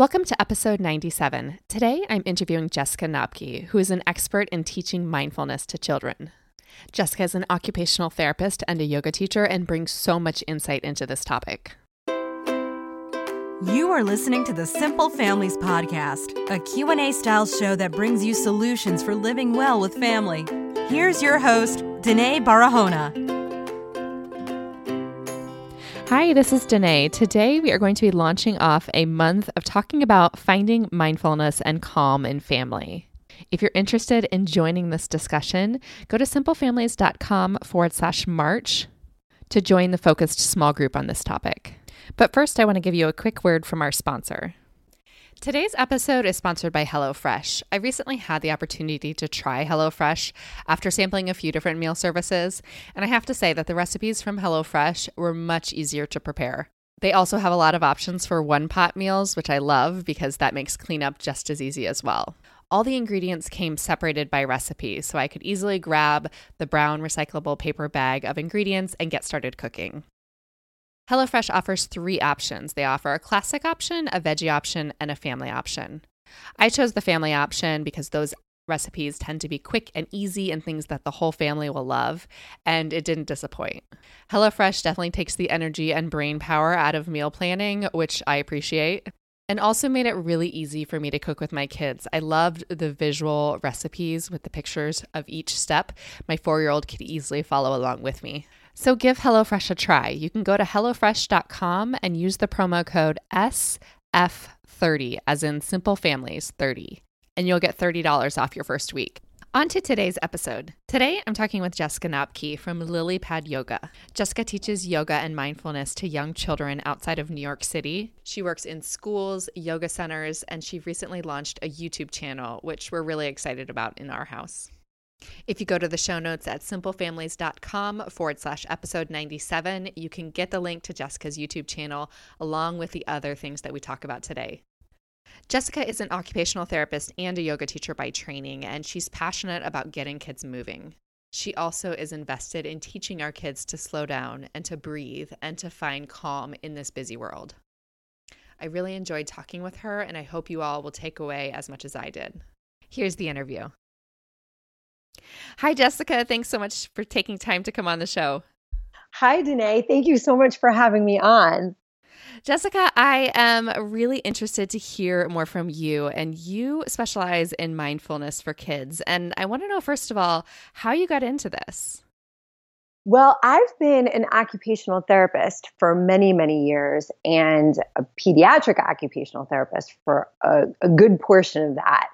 Welcome to episode 97. Today I'm interviewing Jessica Knobke, who is an expert in teaching mindfulness to children. Jessica is an occupational therapist and a yoga teacher and brings so much insight into this topic. You are listening to the Simple Families podcast, a Q&A style show that brings you solutions for living well with family. Here's your host, Denaye Barahona. Hi, this is Denaye. Today we are going to be launching off a month of talking about finding mindfulness and calm in family. If you're interested in joining this discussion, go to simplefamilies.com forward slash March to join the focused small group on this topic. But first, I want to give you a quick word from our sponsor. Today's episode is sponsored by HelloFresh. I recently had the opportunity to try HelloFresh after sampling a few different meal services, and I have to say that the recipes from HelloFresh were much easier to prepare. They also have a lot of options for one pot meals, which I love because that makes cleanup just as easy as well. All the ingredients came separated by recipe, so I could easily grab the brown recyclable paper bag of ingredients and get started cooking. HelloFresh offers three options. They offer a classic option, a veggie option, and a family option. I chose the family option because those recipes tend to be quick and easy and things that the whole family will love, and it didn't disappoint. HelloFresh definitely takes the energy and brain power out of meal planning, which I appreciate. And also made it really easy for me to cook with my kids. I loved the visual recipes with the pictures of each step. My four year old could easily follow along with me. So give HelloFresh a try. You can go to HelloFresh.com and use the promo code SF30, as in Simple Families 30, and you'll get $30 off your first week. On to today's episode. Today, I'm talking with Jessica Knobke from Lily Pad Yoga. Jessica teaches yoga and mindfulness to young children outside of New York City. She works in schools, yoga centers, and she recently launched a YouTube channel, which we're really excited about in our house. If you go to the show notes at simplefamilies.com forward slash episode 97, you can get the link to Jessica's YouTube channel along with the other things that we talk about today. Jessica is an occupational therapist and a yoga teacher by training, and she's passionate about getting kids moving. She also is invested in teaching our kids to slow down and to breathe and to find calm in this busy world. I really enjoyed talking with her, and I hope you all will take away as much as I did. Here's the interview. Hi, Jessica. Thanks so much for taking time to come on the show. Hi, Denaye. Thank you so much for having me on. Jessica, I am really interested to hear more from you. And you specialize in mindfulness for kids. And I want to know, first of all, how you got into this. Well, I've been an occupational therapist for many, many years and a pediatric occupational therapist for a, a good portion of that.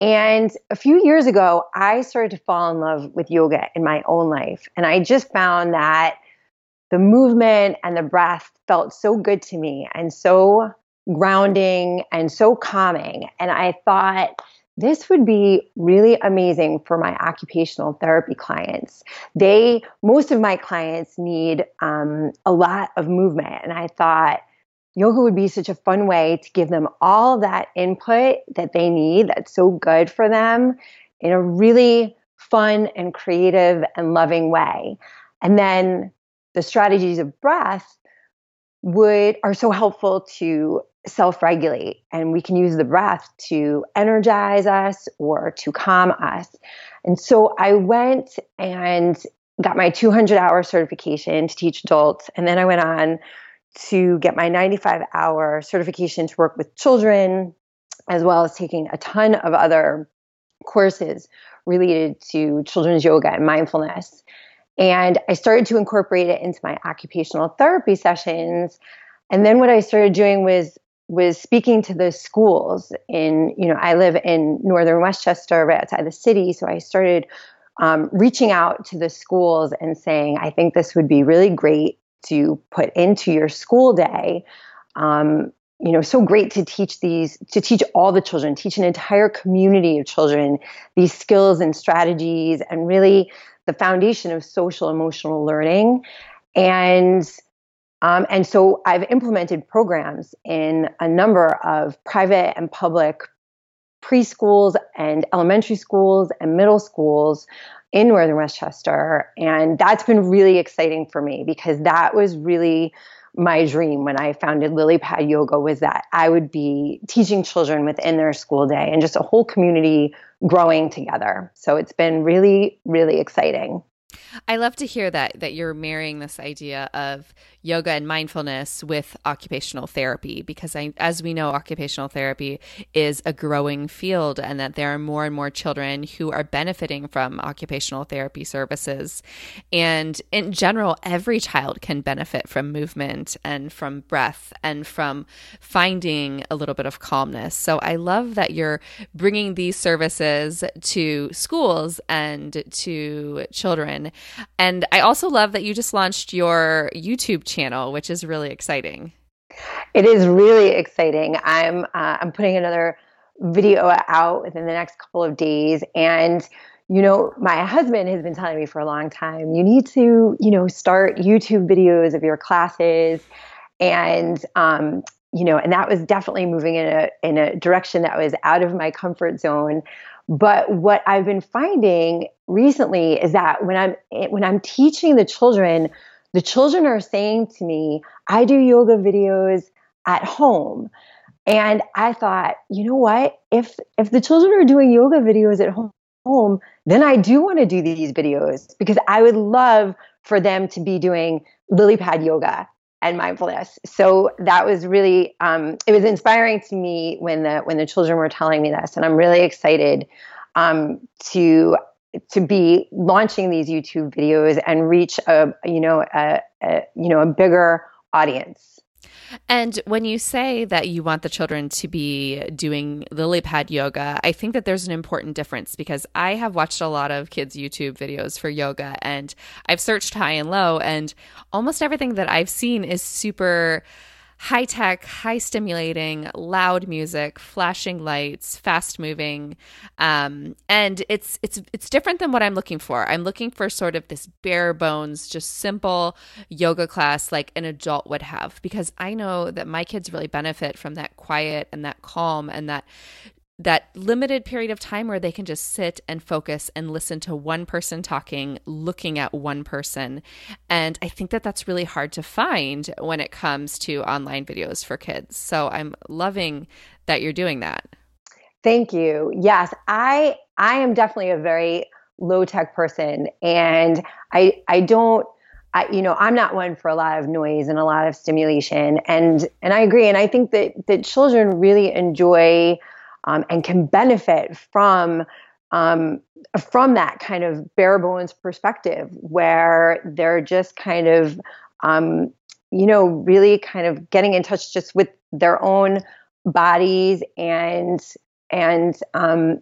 And a few years ago, I started to fall in love with yoga in my own life. And I just found that the movement and the breath felt so good to me and so grounding and so calming. And I thought, this would be really amazing for my occupational therapy clients. They, most of my clients need um, a lot of movement. And I thought, yoga would be such a fun way to give them all that input that they need that's so good for them in a really fun and creative and loving way. And then the strategies of breath would are so helpful to self-regulate and we can use the breath to energize us or to calm us. And so I went and got my 200 hour certification to teach adults and then I went on to get my 95 hour certification to work with children, as well as taking a ton of other courses related to children's yoga and mindfulness. And I started to incorporate it into my occupational therapy sessions. And then what I started doing was was speaking to the schools in, you know, I live in northern Westchester, right outside the city. So I started um, reaching out to the schools and saying, I think this would be really great to put into your school day um, you know so great to teach these to teach all the children teach an entire community of children these skills and strategies and really the foundation of social emotional learning. And um, and so i've implemented programs in a number of private and public preschools and elementary schools and middle schools in Northern Westchester. And that's been really exciting for me because that was really my dream when I founded Lily Pad Yoga was that I would be teaching children within their school day and just a whole community growing together. So it's been really, really exciting. I love to hear that that you're marrying this idea of yoga and mindfulness with occupational therapy because I, as we know occupational therapy is a growing field and that there are more and more children who are benefiting from occupational therapy services. And in general every child can benefit from movement and from breath and from finding a little bit of calmness. So I love that you're bringing these services to schools and to children and I also love that you just launched your YouTube channel, which is really exciting. It is really exciting. I'm uh, I'm putting another video out within the next couple of days, and you know, my husband has been telling me for a long time, you need to, you know, start YouTube videos of your classes, and um, you know, and that was definitely moving in a in a direction that was out of my comfort zone. But what I've been finding recently is that when I'm when I'm teaching the children, the children are saying to me, "I do yoga videos at home." And I thought, you know what? If if the children are doing yoga videos at home, then I do want to do these videos because I would love for them to be doing lily pad yoga and mindfulness. So that was really um, it was inspiring to me when the when the children were telling me this, and I'm really excited um, to to be launching these YouTube videos and reach a you know a, a you know a bigger audience. And when you say that you want the children to be doing lily pad yoga, I think that there's an important difference because I have watched a lot of kids' YouTube videos for yoga and I've searched high and low, and almost everything that I've seen is super high tech, high stimulating, loud music, flashing lights, fast moving, um, and it's it's it's different than what I'm looking for. I'm looking for sort of this bare bones, just simple yoga class like an adult would have because I know that my kids really benefit from that quiet and that calm and that that limited period of time where they can just sit and focus and listen to one person talking, looking at one person. And I think that that's really hard to find when it comes to online videos for kids. So I'm loving that you're doing that. Thank you. Yes, I I am definitely a very low tech person and I I don't I, you know, I'm not one for a lot of noise and a lot of stimulation, and and I agree. And I think that that children really enjoy um, and can benefit from um, from that kind of bare bones perspective where they're just kind of um, you know really kind of getting in touch just with their own bodies and and um,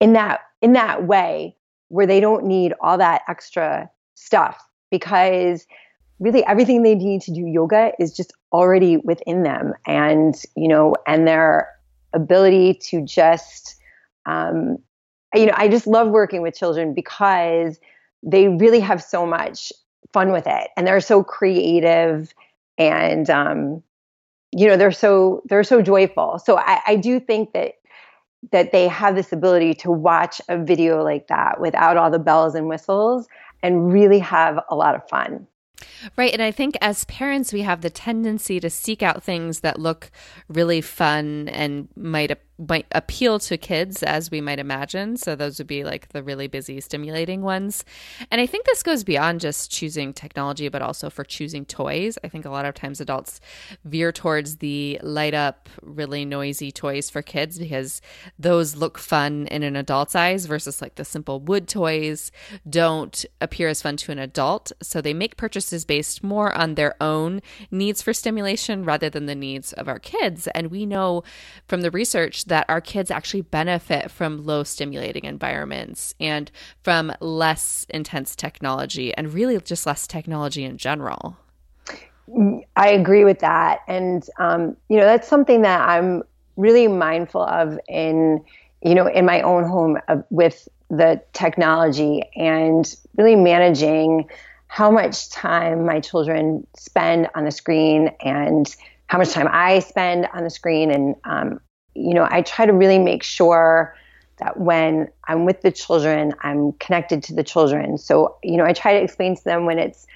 in that in that way where they don't need all that extra stuff because really everything they need to do yoga is just already within them and you know and they're ability to just, um, you know, I just love working with children because they really have so much fun with it and they're so creative and, um, you know, they're so, they're so joyful. So I, I do think that that they have this ability to watch a video like that without all the bells and whistles and really have a lot of fun. Right. And I think as parents, we have the tendency to seek out things that look really fun and might might appeal to kids as we might imagine. So those would be like the really busy, stimulating ones. And I think this goes beyond just choosing technology, but also for choosing toys. I think a lot of times adults veer towards the light up, really noisy toys for kids because those look fun in an adult's eyes versus like the simple wood toys don't appear as fun to an adult. So they make purchases based more on their own needs for stimulation rather than the needs of our kids. And we know from the research that our kids actually benefit from low stimulating environments and from less intense technology and really just less technology in general. I agree with that. And, um, you know, that's something that I'm really mindful of in, you know, in my own home uh, with the technology and really managing how much time my children spend on the screen and how much time I spend on the screen. And um, you know, I try to really make sure that when I'm with the children, I'm connected to the children. So, you know, I try to explain to them when it's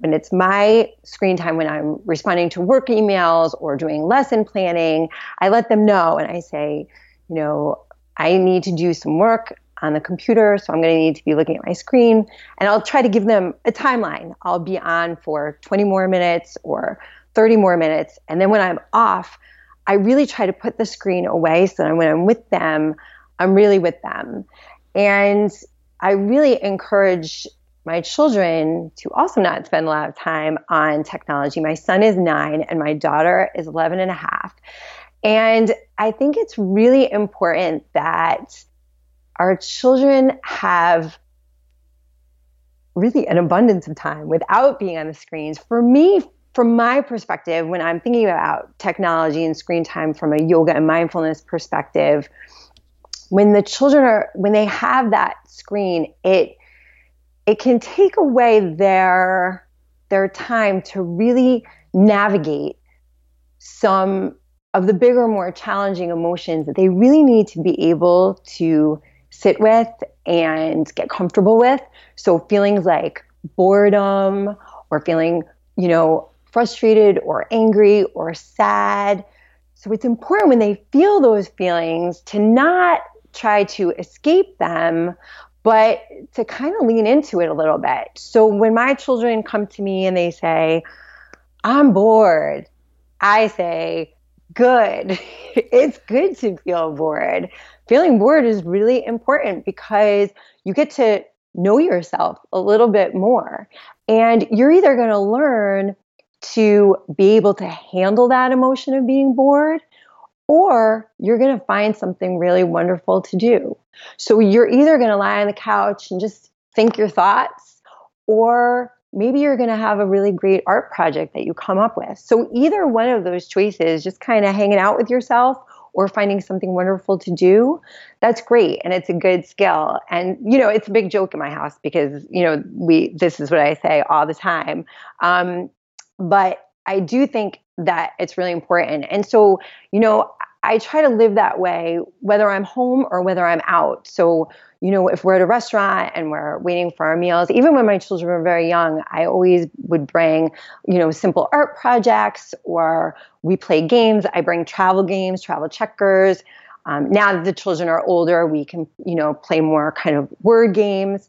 when it's my screen time when I'm responding to work emails or doing lesson planning, I let them know and I say, you know, I need to do some work on the computer, so I'm going to need to be looking at my screen. And I'll try to give them a timeline. I'll be on for 20 more minutes or 30 more minutes. And then when I'm off, I really try to put the screen away so that when I'm with them, I'm really with them. And I really encourage my children to also not spend a lot of time on technology. My son is nine and my daughter is 11 and a half. And I think it's really important that our children have really an abundance of time without being on the screens. For me, from my perspective, when I'm thinking about technology and screen time from a yoga and mindfulness perspective, when the children are when they have that screen, it it can take away their their time to really navigate some of the bigger, more challenging emotions that they really need to be able to sit with and get comfortable with. So feelings like boredom or feeling, you know, frustrated or angry or sad. So it's important when they feel those feelings to not try to escape them, but to kind of lean into it a little bit. So when my children come to me and they say, I'm bored, I say, good. it's good to feel bored. Feeling bored is really important because you get to know yourself a little bit more. And you're either going to learn to be able to handle that emotion of being bored, or you're going to find something really wonderful to do. So you're either going to lie on the couch and just think your thoughts, or maybe you're going to have a really great art project that you come up with. So either one of those choices, just kind of hanging out with yourself or finding something wonderful to do, that's great and it's a good skill. And you know, it's a big joke in my house because you know we this is what I say all the time. Um, but I do think that it's really important. And so, you know, I try to live that way whether I'm home or whether I'm out. So, you know, if we're at a restaurant and we're waiting for our meals, even when my children were very young, I always would bring, you know, simple art projects or we play games. I bring travel games, travel checkers. Um, now that the children are older, we can, you know, play more kind of word games.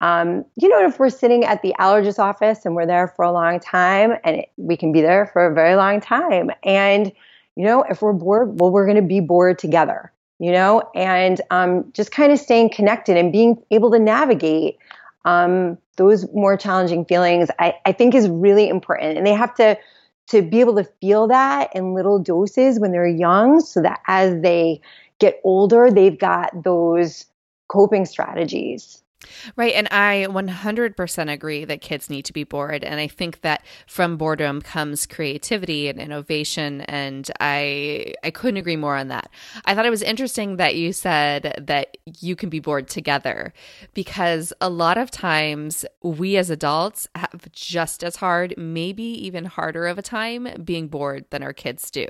Um, you know, if we're sitting at the allergist office and we're there for a long time, and it, we can be there for a very long time. And, you know, if we're bored, well, we're going to be bored together, you know, and um, just kind of staying connected and being able to navigate um, those more challenging feelings, I, I think is really important. And they have to, to be able to feel that in little doses when they're young so that as they get older, they've got those coping strategies. Right. And I 100% agree that kids need to be bored. And I think that from boredom comes creativity and innovation. And I, I couldn't agree more on that. I thought it was interesting that you said that you can be bored together because a lot of times we as adults have just as hard, maybe even harder of a time being bored than our kids do.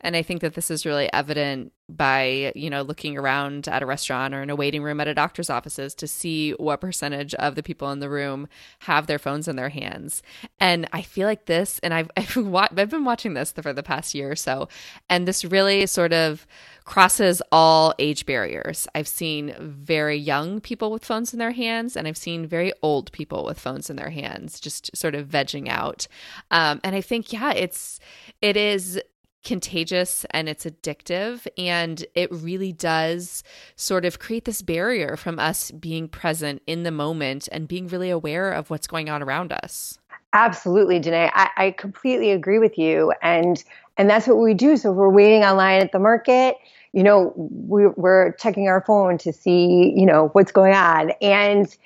And I think that this is really evident by you know looking around at a restaurant or in a waiting room at a doctor's offices to see what percentage of the people in the room have their phones in their hands. And i feel like this and i've i've, wa- I've been watching this for the past year or so and this really sort of crosses all age barriers. I've seen very young people with phones in their hands and i've seen very old people with phones in their hands just sort of vegging out. Um, and i think yeah it's it is contagious and it's addictive. And it really does sort of create this barrier from us being present in the moment and being really aware of what's going on around us. Absolutely Denaye. I, I completely agree with you. And and that's what we do. So if we're waiting online at the market you know we, we're checking our phone to see you know what's going on. And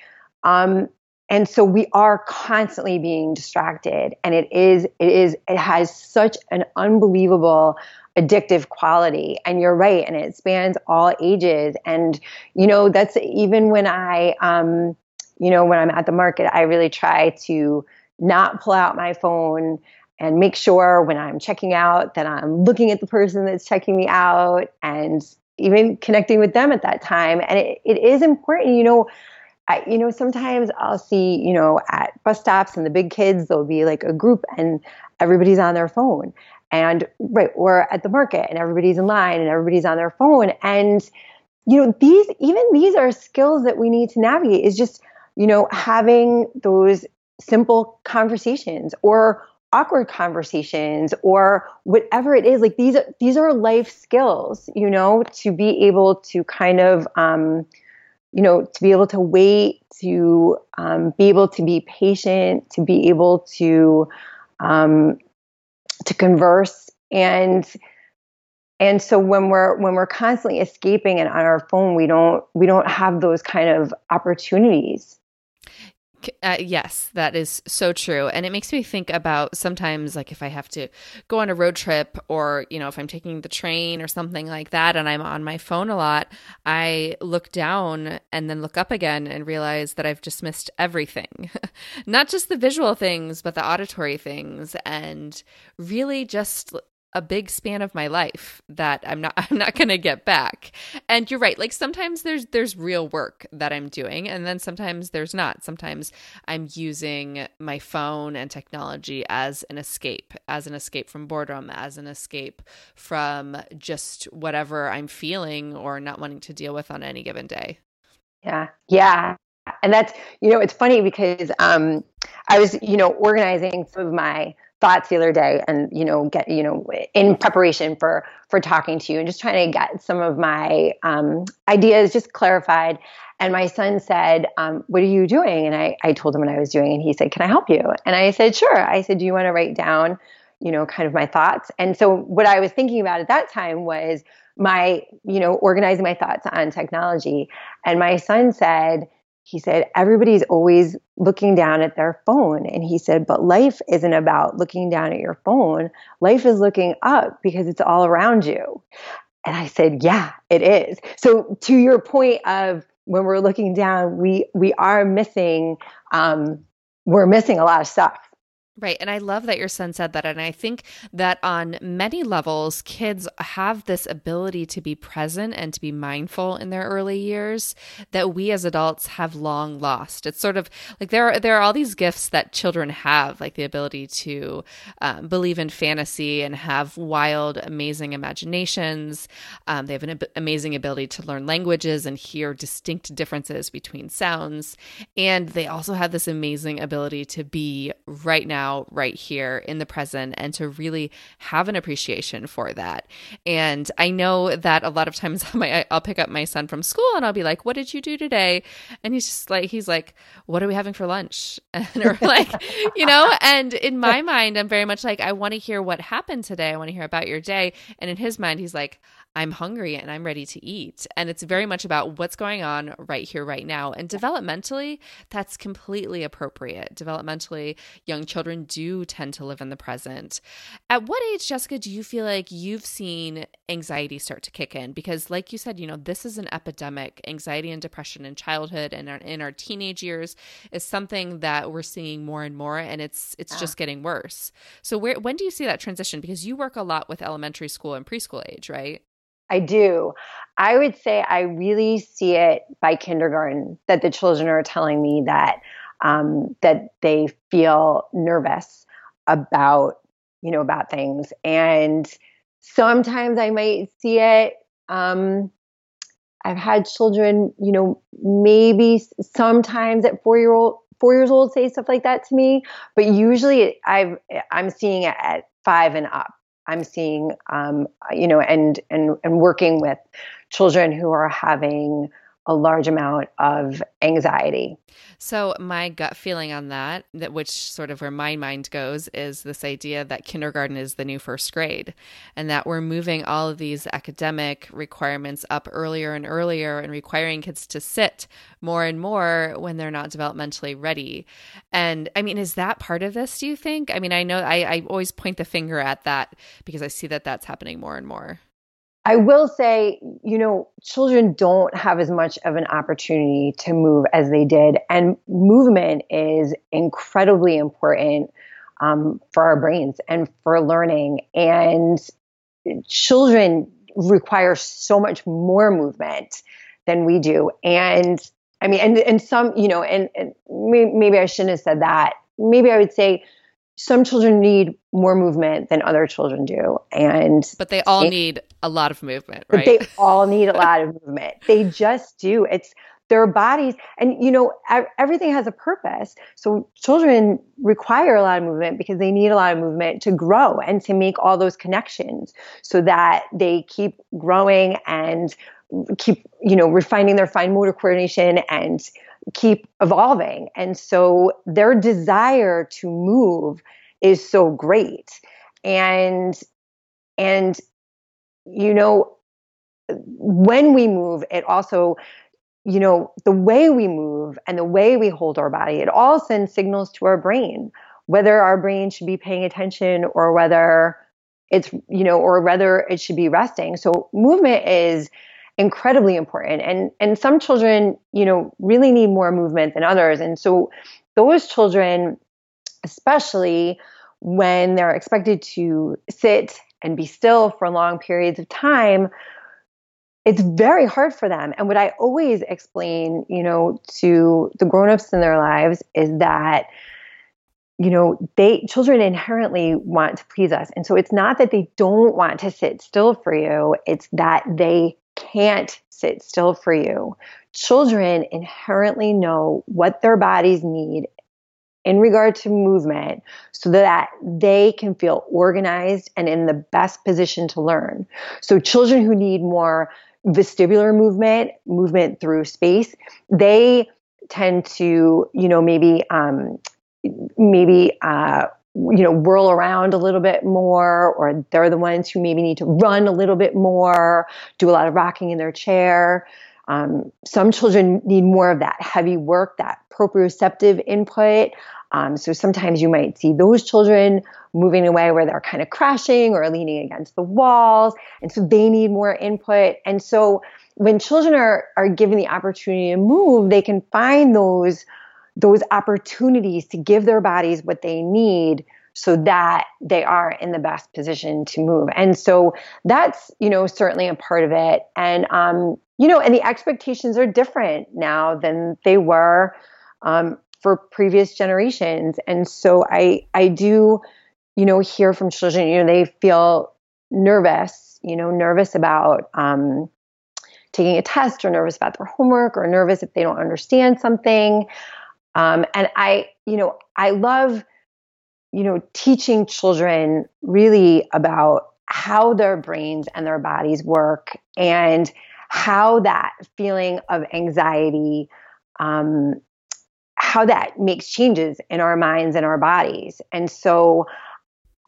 um, and so we are constantly being distracted and it is it is it has such an unbelievable addictive quality. And you're right and it spans all ages. And you know that's even when i um you know when i'm at the market i really try to not pull out my phone and make sure when i'm checking out that i'm looking at the person that's checking me out and even connecting with them at that time. And it, it is important you know I, you know, sometimes I'll see, you know, at bus stops and the big kids, there'll be like a group and everybody's on their phone. And right, or at the market and everybody's in line and everybody's on their phone. And, you know, these, even these are skills that we need to navigate is just, you know, having those simple conversations or awkward conversations or whatever it is like these these are life skills you know to be able to kind of um, you know to be able to wait to um, be able to be patient to be able to um, to converse. And and so when we're when we're constantly escaping and on our phone we don't we don't have those kind of opportunities uh, yes, that is so true. And it makes me think about sometimes, like, if I have to go on a road trip or, you know, if I'm taking the train or something like that and I'm on my phone a lot, I look down and then look up again and realize that I've just missed everything. Not just the visual things, but the auditory things. And really just a big span of my life that I'm not I'm not going to get back. And you're right. Like sometimes there's there's real work that I'm doing and then sometimes there's not. Sometimes I'm using my phone and technology as an escape, as an escape from boredom, as an escape from just whatever I'm feeling or not wanting to deal with on any given day. Yeah. Yeah. And that's, you know, it's funny because um I was, you know, organizing some of my thoughts the other day and you know get you know in preparation for for talking to you and just trying to get some of my um, ideas just clarified. And my son said um, what are you doing? And I, I told him what i was doing and he said can i help you? And i said sure. I said do you want to write down you know kind of my thoughts? And so what i was thinking about at that time was my you know organizing my thoughts on technology. And my son said he said, everybody's always looking down at their phone. And he said, but life isn't about looking down at your phone. Life is looking up because it's all around you. And I said, yeah, it is. So to your point of when we're looking down, we, we are missing, um, we're missing a lot of stuff. Right. And I love that your son said that. And I think that on many levels, kids have this ability to be present and to be mindful in their early years that we as adults have long lost. It's sort of like there are, there are all these gifts that children have, like the ability to um, believe in fantasy and have wild, amazing imaginations. Um, they have an ab- amazing ability to learn languages and hear distinct differences between sounds. And they also have this amazing ability to be right now now, right here in the present, and to really have an appreciation for that. And I know that a lot of times I'll pick up my son from school and I'll be like, What did you do today? And he's just like, He's like, What are we having for lunch? And or like, you know, and in my mind, I'm very much like, I want to hear what happened today. I want to hear about your day. And in his mind, he's like, I'm hungry and I'm ready to eat. And it's very much about what's going on right here, right now. And developmentally, that's completely appropriate. Developmentally, young children do tend to live in the present. At what age, Jessica, do you feel like you've seen anxiety start to kick in? Because, like you said, you know, this is an epidemic. Anxiety and depression in childhood and in our teenage years is something that we're seeing more and more, and it's it's yeah. just getting worse. So, where when do you see that transition? Because you work a lot with elementary school and preschool age, right? I do. I would say I really see it by kindergarten that the children are telling me that um, that they feel nervous about you know about things, and sometimes I might see it. Um, I've had children, you know, maybe sometimes at four year old four years old say stuff like that to me, but usually I've I'm seeing it at five and up. I'm seeing, um, you know, and and and working with children who are having a large amount of anxiety. So my gut feeling on that, that which sort of where my mind goes, is this idea that kindergarten is the new first grade, and that we're moving all of these academic requirements up earlier and earlier, and requiring kids to sit more and more when they're not developmentally ready. And I mean, is that part of this? Do you think? I mean, I know I, I always point the finger at that because I see that that's happening more and more. I will say, you know, children don't have as much of an opportunity to move as they did. And movement is incredibly important um, for our brains and for learning. And children require so much more movement than we do. And I mean, and and some, you know, and, and maybe I shouldn't have said that. Maybe I would say some children need more movement than other children do, and but they all need a lot of movement, right? They all need a lot of movement. They just do. It's their bodies and you know everything has a purpose so children require a lot of movement because they need a lot of movement to grow and to make all those connections so that they keep growing and keep you know refining their fine motor coordination and keep evolving and so their desire to move is so great and and you know when we move it also you know, the way we move and the way we hold our body, it all sends signals to our brain, whether our brain should be paying attention or whether it's, you know, or whether it should be resting. So movement is incredibly important. And and some children, you know, really need more movement than others. And so those children, especially when they're expected to sit and be still for long periods of time, it's very hard for them. And what I always explain, you know, to the grown-ups in their lives is that you know, they children inherently want to please us. And so it's not that they don't want to sit still for you, it's that they can't sit still for you. Children inherently know what their bodies need in regard to movement so that they can feel organized and in the best position to learn. So children who need more vestibular movement, movement through space, they tend to, you know, maybe, um, maybe, uh, you know, whirl around a little bit more, or they're the ones who maybe need to run a little bit more, do a lot of rocking in their chair. Um, some children need more of that heavy work, that proprioceptive input. Um, so sometimes you might see those children moving away where they're kind of crashing or leaning against the walls. And so they need more input. And so when children are, are given the opportunity to move, they can find those, those opportunities to give their bodies what they need so that they are in the best position to move. And so that's, you know, certainly a part of it. And, um, you know, and the expectations are different now than they were um, for previous generations. And so I I do, you know, hear from children, you know, they feel nervous, you know, nervous about um, taking a test or nervous about their homework or nervous if they don't understand something. Um, and I, you know, I love, you know, teaching children really about how their brains and their bodies work and how that feeling of anxiety um, how that makes changes in our minds and our bodies. And so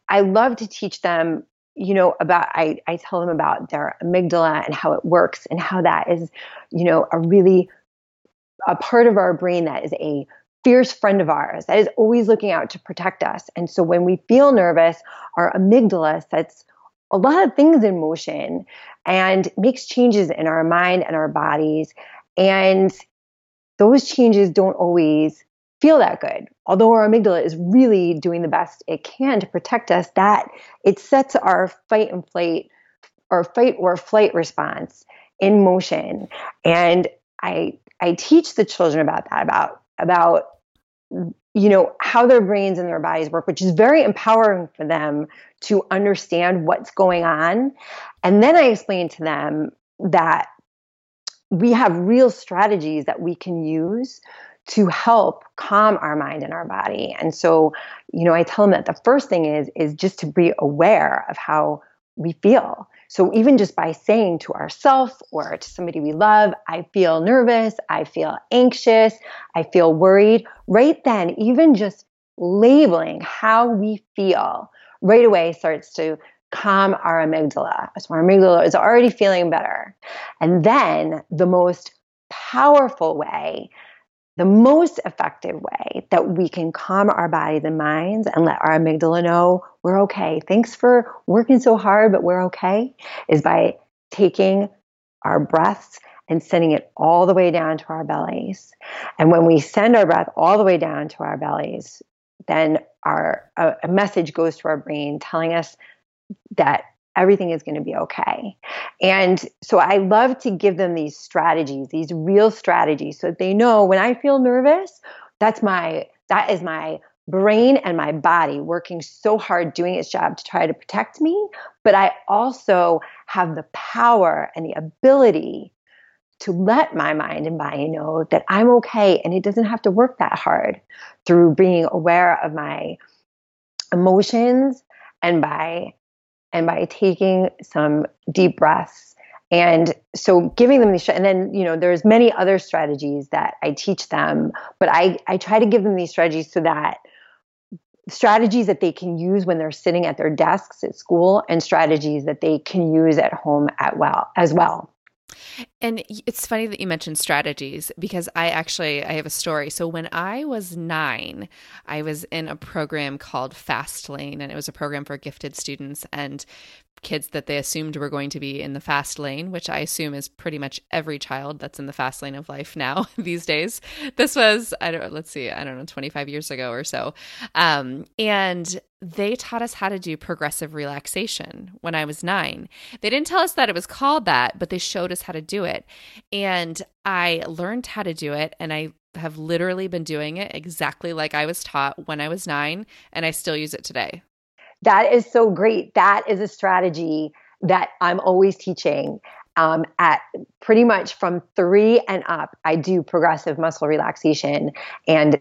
I love to teach them, you know, about, I, I tell them about their amygdala and how it works and how that is, you know, a really, a part of our brain that is a fierce friend of ours that is always looking out to protect us. And so when we feel nervous, our amygdala sets a lot of things in motion and makes changes in our mind and our bodies. And those changes don't always feel that good. Although our amygdala is really doing the best it can to protect us, that it sets our fight and flight or fight or flight response in motion. And I I teach the children about that, about about you know how their brains and their bodies work, which is very empowering for them to understand what's going on. And then I explain to them that we have real strategies that we can use to help calm our mind and our body. And so, you know, I tell them that the first thing is is just to be aware of how we feel. So even just by saying to ourselves or to somebody we love, I feel nervous, I feel anxious, I feel worried, right then even just labeling how we feel right away starts to calm our amygdala. So our amygdala is already feeling better. And then the most powerful way, the most effective way that we can calm our bodies and minds and let our amygdala know we're okay. Thanks for working so hard, but we're okay, is by taking our breaths and sending it all the way down to our bellies. And when we send our breath all the way down to our bellies, then our a, a message goes to our brain telling us that everything is going to be okay. And so I love to give them these strategies, these real strategies, so that they know when I feel nervous, that's my that is my brain and my body working so hard doing its job to try to protect me, but I also have the power and the ability to let my mind and body know that I'm okay and it doesn't have to work that hard through being aware of my emotions and by and by taking some deep breaths. And so giving them these and then you know there's many other strategies that i teach them but i i try to give them these strategies so that strategies that they can use when they're sitting at their desks at school and strategies that they can use at home at well as well and it's funny that you mentioned strategies because I actually I have a story. So when I was 9, I was in a program called Fast Lane and it was a program for gifted students and kids that they assumed were going to be in the fast lane, which I assume is pretty much every child that's in the fast lane of life now these days. This was, I don't, let's see, I don't know, 25 years ago or so. Um, and they taught us how to do progressive relaxation when I was nine. They didn't tell us that it was called that, but they showed us how to do it. And I learned how to do it and I have literally been doing it exactly like I was taught when I was nine, and I still use it today. That is so great. That is a strategy that I'm always teaching. Um, at pretty much from three and up, I do progressive muscle relaxation. And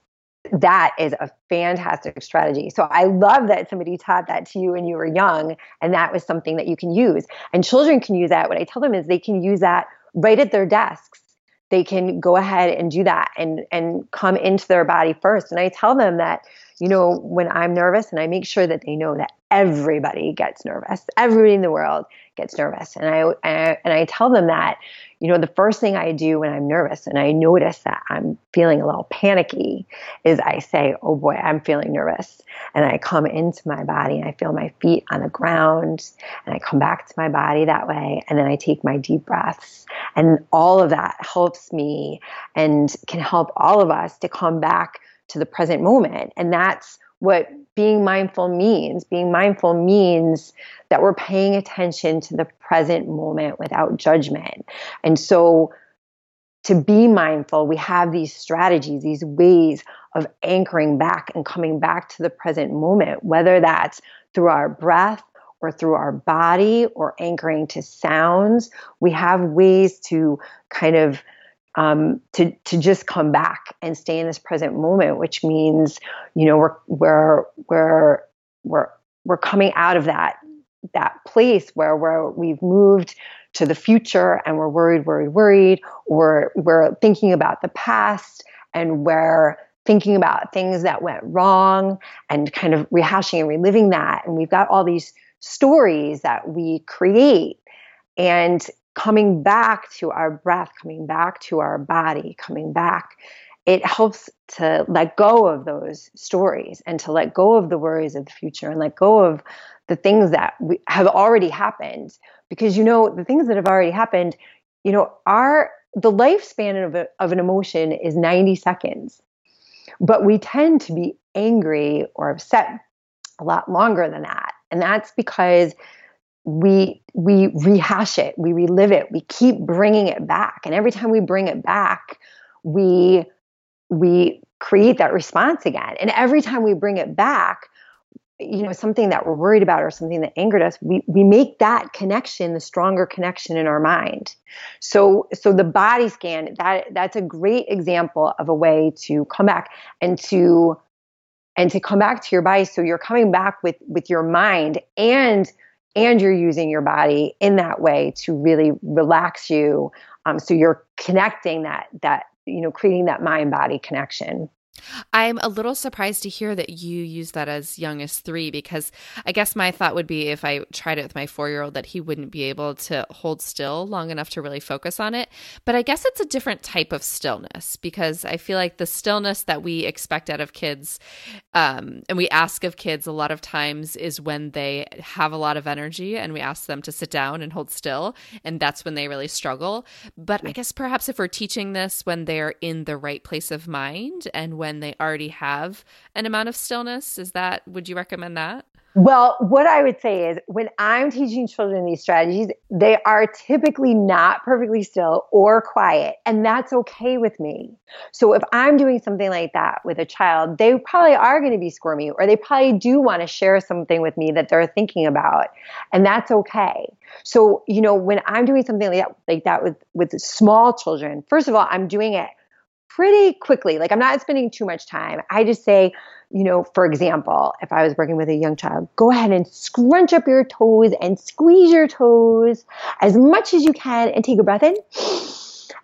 that is a fantastic strategy. So I love that somebody taught that to you when you were young, and that was something that you can use. And children can use that. What I tell them is they can use that right at their desks. They can go ahead and do that and and come into their body first. And I tell them that you know, when I'm nervous and I make sure that they know that everybody gets nervous, everybody in the world gets nervous. And I, and I tell them that, you know, the first thing I do when I'm nervous and I notice that I'm feeling a little panicky is I say, oh boy, I'm feeling nervous. And I come into my body and I feel my feet on the ground and I come back to my body that way. And then I take my deep breaths. And all of that helps me and can help all of us to come back to the present moment. And that's what being mindful means. Being mindful means that we're paying attention to the present moment without judgment. And so, to be mindful, we have these strategies, these ways of anchoring back and coming back to the present moment, whether that's through our breath or through our body or anchoring to sounds. We have ways to kind of um, to to just come back and stay in this present moment, which means you know we're we're we're we're we're coming out of that that place where where we've moved to the future and we're worried, worried, worried, or we're thinking about the past and we're thinking about things that went wrong and kind of rehashing and reliving that. And we've got all these stories that we create. And coming back to our breath, coming back to our body, coming back, it helps to let go of those stories and to let go of the worries of the future and let go of the things that we, have already happened. Because you know, the things that have already happened, you know, are the lifespan of, a, of an emotion is 90 seconds. But we tend to be angry or upset a lot longer than that. And that's because we we rehash it we relive it we keep bringing it back. And every time we bring it back we we create that response again. And every time we bring it back you know something that we're worried about or something that angered us we we make that connection the stronger connection in our mind. So so the body scan that that's a great example of a way to come back and to and to come back to your body. So you're coming back with with your mind and and you're using your body in that way to really relax you. Um, so you're connecting that that you know creating that mind body connection I'm a little surprised to hear that you use that as young as three because I guess my thought would be if I tried it with my four year old that he wouldn't be able to hold still long enough to really focus on it. But I guess it's a different type of stillness because I feel like the stillness that we expect out of kids um, and we ask of kids a lot of times is when they have a lot of energy and we ask them to sit down and hold still. And that's when they really struggle. But I guess perhaps if we're teaching this when they're in the right place of mind and when when they already have an amount of stillness. Is that, would you recommend that? Well, what I would say is when I'm teaching children these strategies, they are typically not perfectly still or quiet, and that's okay with me. So if I'm doing something like that with a child, they probably are going to be squirmy or they probably do want to share something with me that they're thinking about, and that's okay. So, you know, when I'm doing something like that, like that with with small children, first of all, I'm doing it pretty quickly. Like I'm not spending too much time. I just say, you know, for example, if I was working with a young child, go ahead and scrunch up your toes and squeeze your toes as much as you can and take a breath in.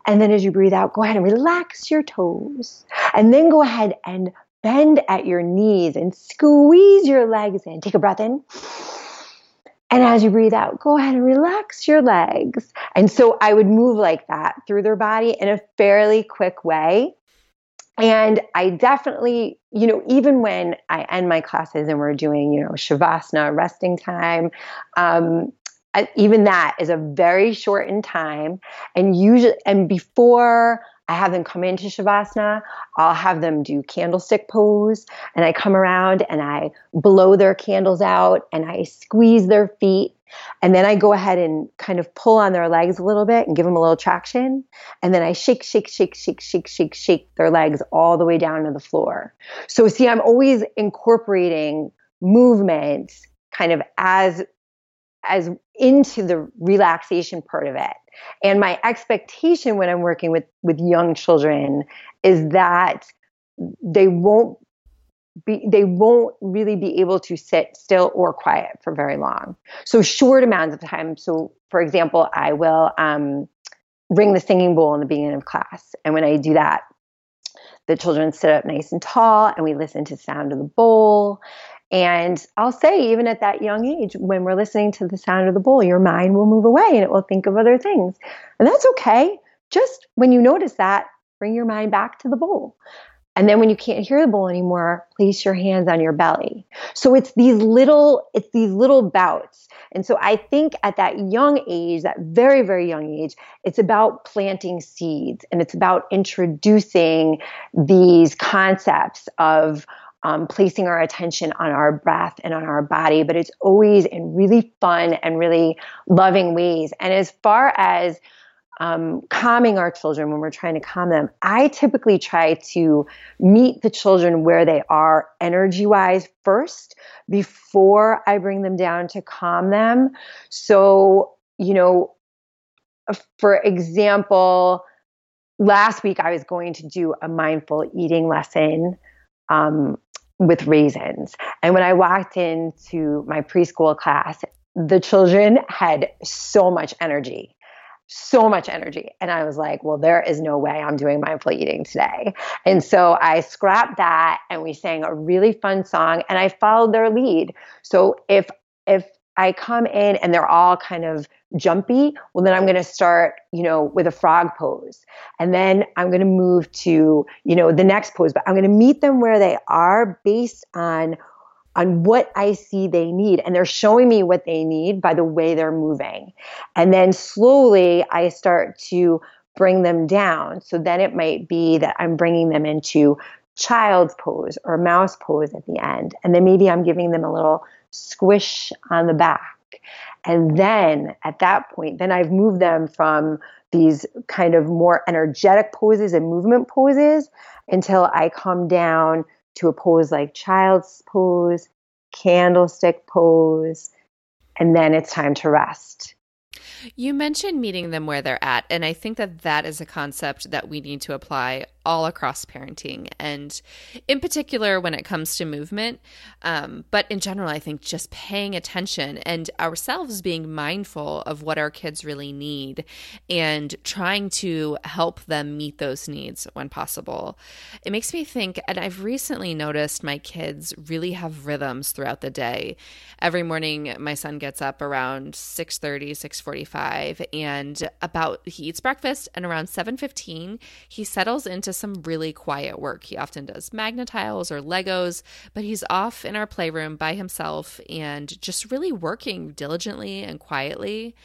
And then as you breathe out, go ahead and relax your toes. And then go ahead and bend at your knees and squeeze your legs in. Take a breath in. And as you breathe out, go ahead and relax your legs. And so I would move like that through their body in a fairly quick way. And I definitely, you know, even when I end my classes and we're doing, you know, Shavasana, resting time, um, even that is a very shortened time. And usually, and before I have them come into Shavasana. I'll have them do candlestick pose and I come around and I blow their candles out and I squeeze their feet. And then I go ahead and kind of pull on their legs a little bit and give them a little traction. And then I shake, shake, shake, shake, shake, shake, shake their legs all the way down to the floor. So, see, I'm always incorporating movement kind of as as into the relaxation part of it. And my expectation when I'm working with with young children is that they won't be they won't really be able to sit still or quiet for very long. So short amounts of time. So for example, I will um, ring the singing bowl in the beginning of class, and when I do that, the children sit up nice and tall, and we listen to the sound of the bowl. And I'll say, even at that young age, when we're listening to the sound of the bowl, your mind will move away and it will think of other things. And that's okay. Just when you notice that, bring your mind back to the bowl. And then when you can't hear the bowl anymore, place your hands on your belly. So it's these little, it's these little bouts. And so I think at that young age, that very, very young age, it's about planting seeds and it's about introducing these concepts of um, placing our attention on our breath and on our body, but it's always in really fun and really loving ways. And as far as um, calming our children when we're trying to calm them, I typically try to meet the children where they are energy wise first before I bring them down to calm them. So, you know, for example, last week I was going to do a mindful eating lesson um, with raisins. And when I walked into my preschool class, the children had so much energy, so much energy. And I was like, well, there is no way I'm doing mindful eating today. And so I scrapped that and we sang a really fun song and I followed their lead. So if if I come in and they're all kind of jumpy, well, then I'm going to start, you know, with a frog pose. And then I'm going to move to, you know, the next pose, but I'm going to meet them where they are based on on what I see they need. And they're showing me what they need by the way they're moving. And then slowly I start to bring them down. So then it might be that I'm bringing them into child's pose or mouse pose at the end. And then maybe I'm giving them a little squish on the back. And then at that point, then I've moved them from these kind of more energetic poses and movement poses until I come down to a pose like child's pose, candlestick pose, and then it's time to rest. You mentioned meeting them where they're at, and I think that that is a concept that we need to apply all across parenting, and in particular when it comes to movement. Um, but in general, I think just paying attention and ourselves being mindful of what our kids really need and trying to help them meet those needs when possible. It makes me think, and I've recently noticed my kids really have rhythms throughout the day. Every morning, my son gets up around 6 30, 6 45, and about he eats breakfast, and around 7.15 he settles into some really quiet work. He often does Magna-Tiles or Legos, but he's off in our playroom by himself and just really working diligently and quietly.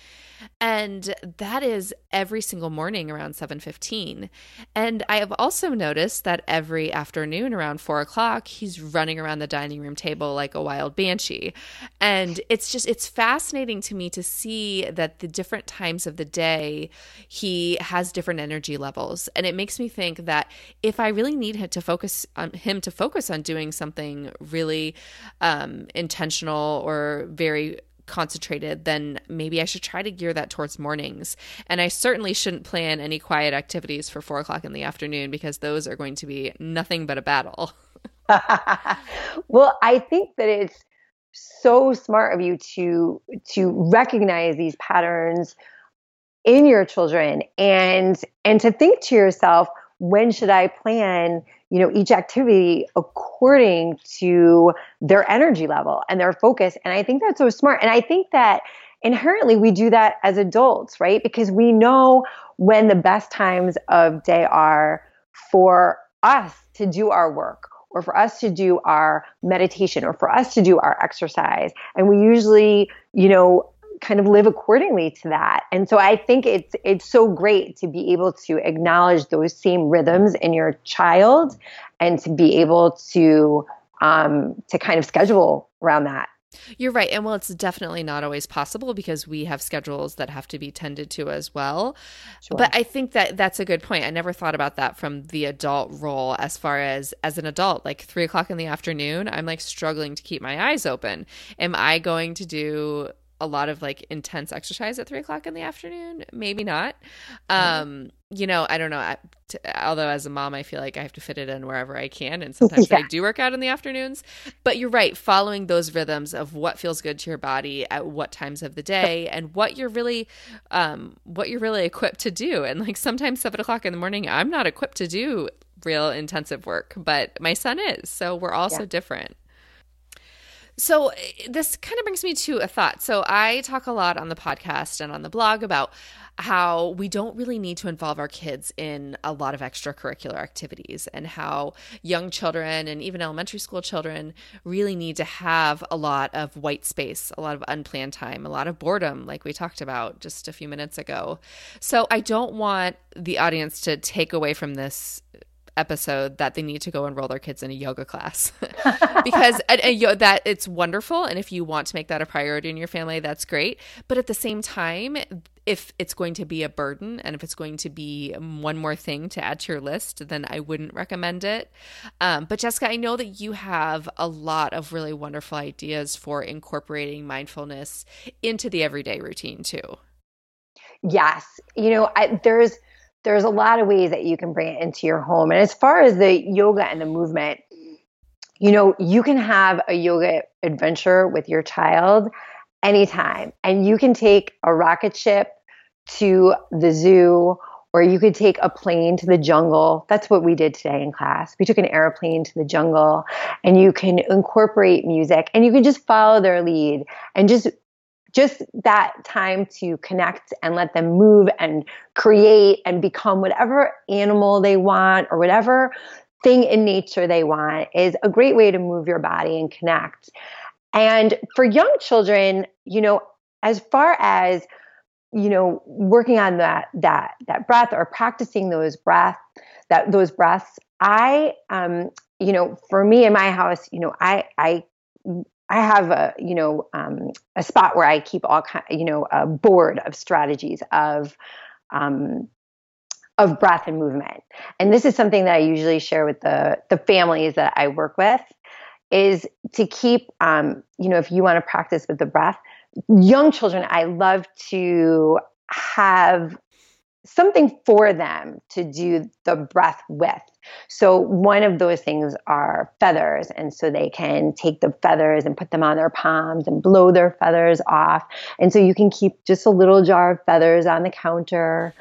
And that is every single morning around 7.15. And I have also noticed that every afternoon around 4 o'clock, he's running around the dining room table like a wild banshee. And it's just, it's fascinating to me to see that the different times of the day, he has different energy levels. And it makes me think that if I really need him to focus on him to focus on doing something really um, intentional or very concentrated, then maybe I should try to gear that towards mornings. And I certainly shouldn't plan any quiet activities for four o'clock in the afternoon because those are going to be nothing but a battle. well, I think that it's so smart of you to to recognize these patterns in your children and and to think to yourself when should i plan you know each activity according to their energy level and their focus. And i think that's so smart. And i think that inherently we do that as adults right? Because we know when the best times of day are for us to do our work or for us to do our meditation or for us to do our exercise. And we usually you know kind of live accordingly to that. And so I think it's it's so great to be able to acknowledge those same rhythms in your child and to be able to um, to kind of schedule around that. You're right. And well, it's definitely not always possible because we have schedules that have to be tended to as well. Sure. But I think that that's a good point. I never thought about that from the adult role as far as as an adult, like three o'clock in the afternoon, I'm like struggling to keep my eyes open. Am I going to do a lot of like intense exercise at three o'clock in the afternoon. Maybe not. Um, you know, I don't know. I, t- although as a mom, I feel like I have to fit it in wherever I can, and sometimes yeah. I do work out in the afternoons. But you're right. Following those rhythms of what feels good to your body at what times of the day, and what you're really, um, what you're really equipped to do. And like sometimes seven o'clock in the morning, I'm not equipped to do real intensive work, but my son is. So we're also yeah. different. So, eh, this kind of brings me to a thought. So, I talk a lot on the podcast and on the blog about how we don't really need to involve our kids in a lot of extracurricular activities and how young children and even elementary school children really need to have a lot of white space, a lot of unplanned time, a lot of boredom, like we talked about just a few minutes ago. So, I don't want the audience to take away from this episode that they need to go enroll their kids in a yoga class. Because that it's wonderful and if you want to make that a priority in your family that's great. But at the same time if it's going to be a burden and if it's going to be one more thing to add to your list then i wouldn't recommend it. Um, but jessica i know that you have a lot of really wonderful ideas for incorporating mindfulness into the everyday routine too. Yes. You know I, there's there's a lot of ways that you can bring it into your home. And as far as the yoga and the movement, you know, you can have a yoga adventure with your child anytime. And you can take a rocket ship to the zoo or you could take a plane to the jungle. That's what we did today in class. We took an airplane to the jungle and you can incorporate music and you can just follow their lead and just just that time to connect and let them move and create and become whatever animal they want or whatever thing in nature they want is a great way to move your body and connect. And for young children, you know, as far as you know, working on that that that breath or practicing those breath that those breaths, I um, you know, for me in my house, you know, I I I have a you know um, a spot where I keep all kind you know a board of strategies of um, of breath and movement, and this is something that I usually share with the the families that I work with is to keep um, you know if you want to practice with the breath, young children I love to have something for them to do the breath with. So one of those things are feathers. And so they can take the feathers and put them on their palms and blow their feathers off. And so you can keep just a little jar of feathers on the counter.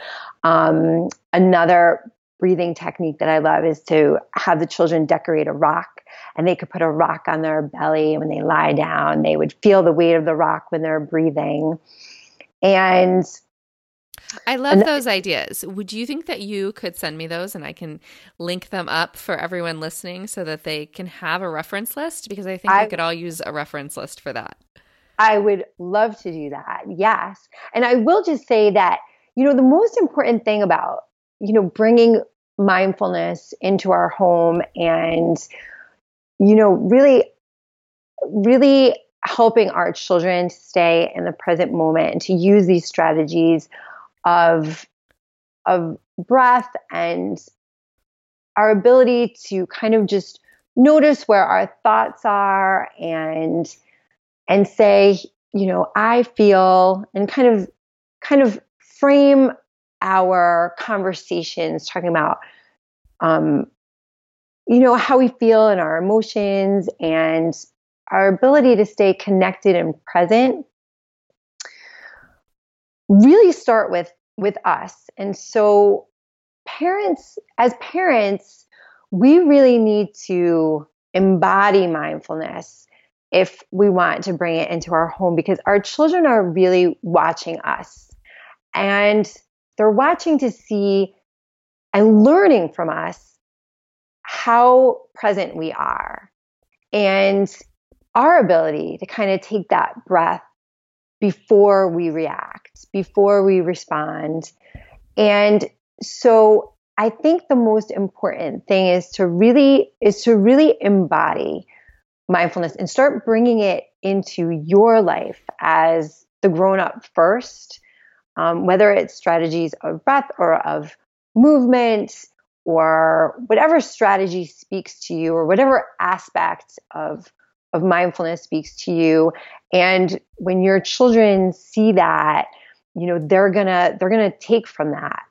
Um, another breathing technique that I love is to have the children decorate a rock and they could put a rock on their belly when they lie down. They would feel the weight of the rock when they're breathing. And I love those ideas. Would you think that you could send me those and I can link them up for everyone listening so that they can have a reference list? Because I think I, we could all use a reference list for that. I would love to do that. Yes. And I will just say that, you know, the most important thing about, you know, bringing mindfulness into our home and, you know, really, really helping our children to stay in the present moment and to use these strategies of of breath and our ability to kind of just notice where our thoughts are and and say you know i feel and kind of kind of frame our conversations talking about um you know how we feel and our emotions and our ability to stay connected and present. Really start with with us. And so parents as parents we really need to embody mindfulness if we want to bring it into our home because our children are really watching us. And they're watching to see and learning from us how present we are and our ability to kind of take that breath before we react, before we respond. And so I think the most important thing is to really is to really embody mindfulness and start bringing it into your life as the grown up first, um, whether it's strategies of breath or of movement or whatever strategy speaks to you or whatever aspect of of mindfulness speaks to you and when your children see that you know they're gonna they're gonna take from that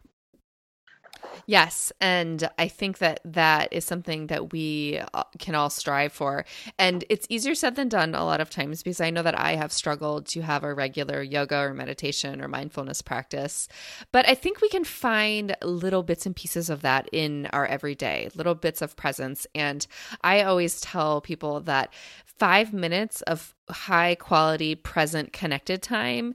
Yes, and I think that that is something that we uh, can all strive for. And it's easier said than done a lot of times because I know that I have struggled to have a regular yoga or meditation or mindfulness practice. But I think we can find little bits and pieces of that in our everyday, little bits of presence. And I always tell people that five minutes of high quality present connected time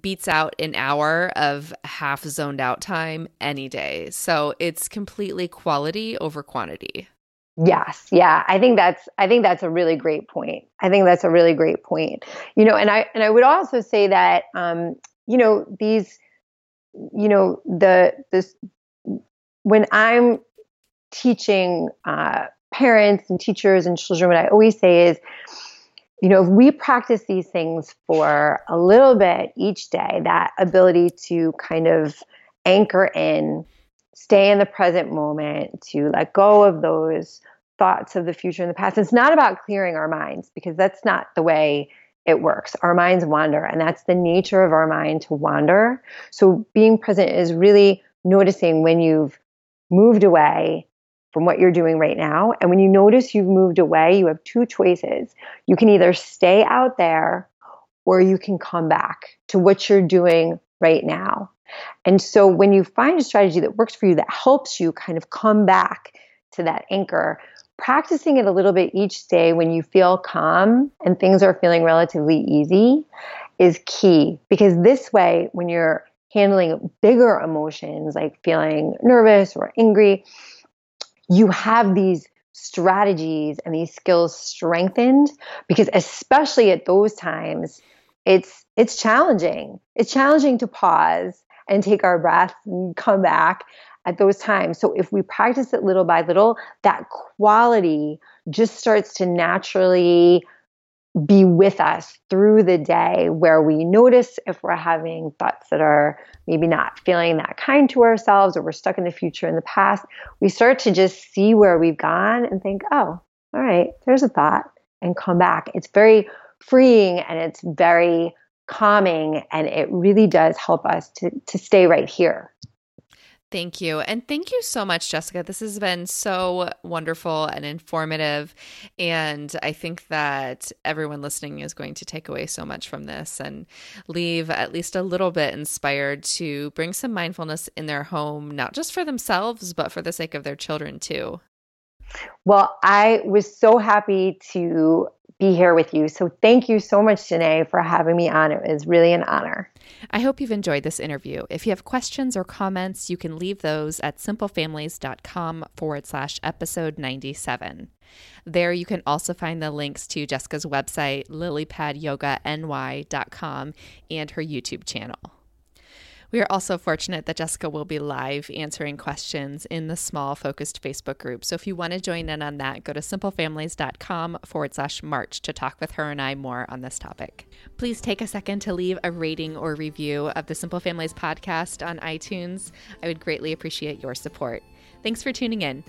beats out an hour of half zoned out time any day. So it's completely quality over quantity. Yes, yeah. I think that's I think that's a really great point. I think that's a really great point. You know, and I and I would also say that um, you know, these you know, the this when I'm teaching uh parents and teachers and children, what I always say is, you know, if we practice these things for a little bit each day, that ability to kind of anchor in, stay in the present moment, to let go of those thoughts of the future and the past. It's not about clearing our minds because that's not the way it works. Our minds wander, and that's the nature of our mind to wander. So being present is really noticing when you've moved away from what you're doing right now. And when you notice you've moved away, you have two choices. You can either stay out there or you can come back to what you're doing right now. And so when you find a strategy that works for you, that helps you kind of come back to that anchor, practicing it a little bit each day when you feel calm and things are feeling relatively easy is key because this way, when you're handling bigger emotions like feeling nervous or angry, you have these strategies and these skills strengthened because especially at those times it's it's challenging. It's challenging to pause and take our breath and come back at those times. So if we practice it little by little that quality just starts to naturally be with us through the day where we notice if we're having thoughts that are maybe not feeling that kind to ourselves or we're stuck in the future in the past we start to just see where we've gone and think oh all right there's a thought and come back. It's very freeing and it's very calming and it really does help us to to stay right here Thank you. And thank you so much, Jessica. This has been so wonderful and informative. And I think that everyone listening is going to take away so much from this and leave at least a little bit inspired to bring some mindfulness in their home, not just for themselves, but for the sake of their children too. Well, I was so happy to be here with you. So thank you so much, Denaye, for having me on. It was really an honor. I hope you've enjoyed this interview. If you have questions or comments, you can leave those at simplefamilies.com forward slash episode 97. There you can also find the links to Jessica's website, lilypadyoga.ny.com, and her YouTube channel. We are also fortunate that Jessica will be live answering questions in the small focused Facebook group. So if you want to join in on that, go to simplefamilies.com forward slash March to talk with her and I more on this topic. Please take a second to leave a rating or review of the Simple Families podcast on iTunes. I would greatly appreciate your support. Thanks for tuning in.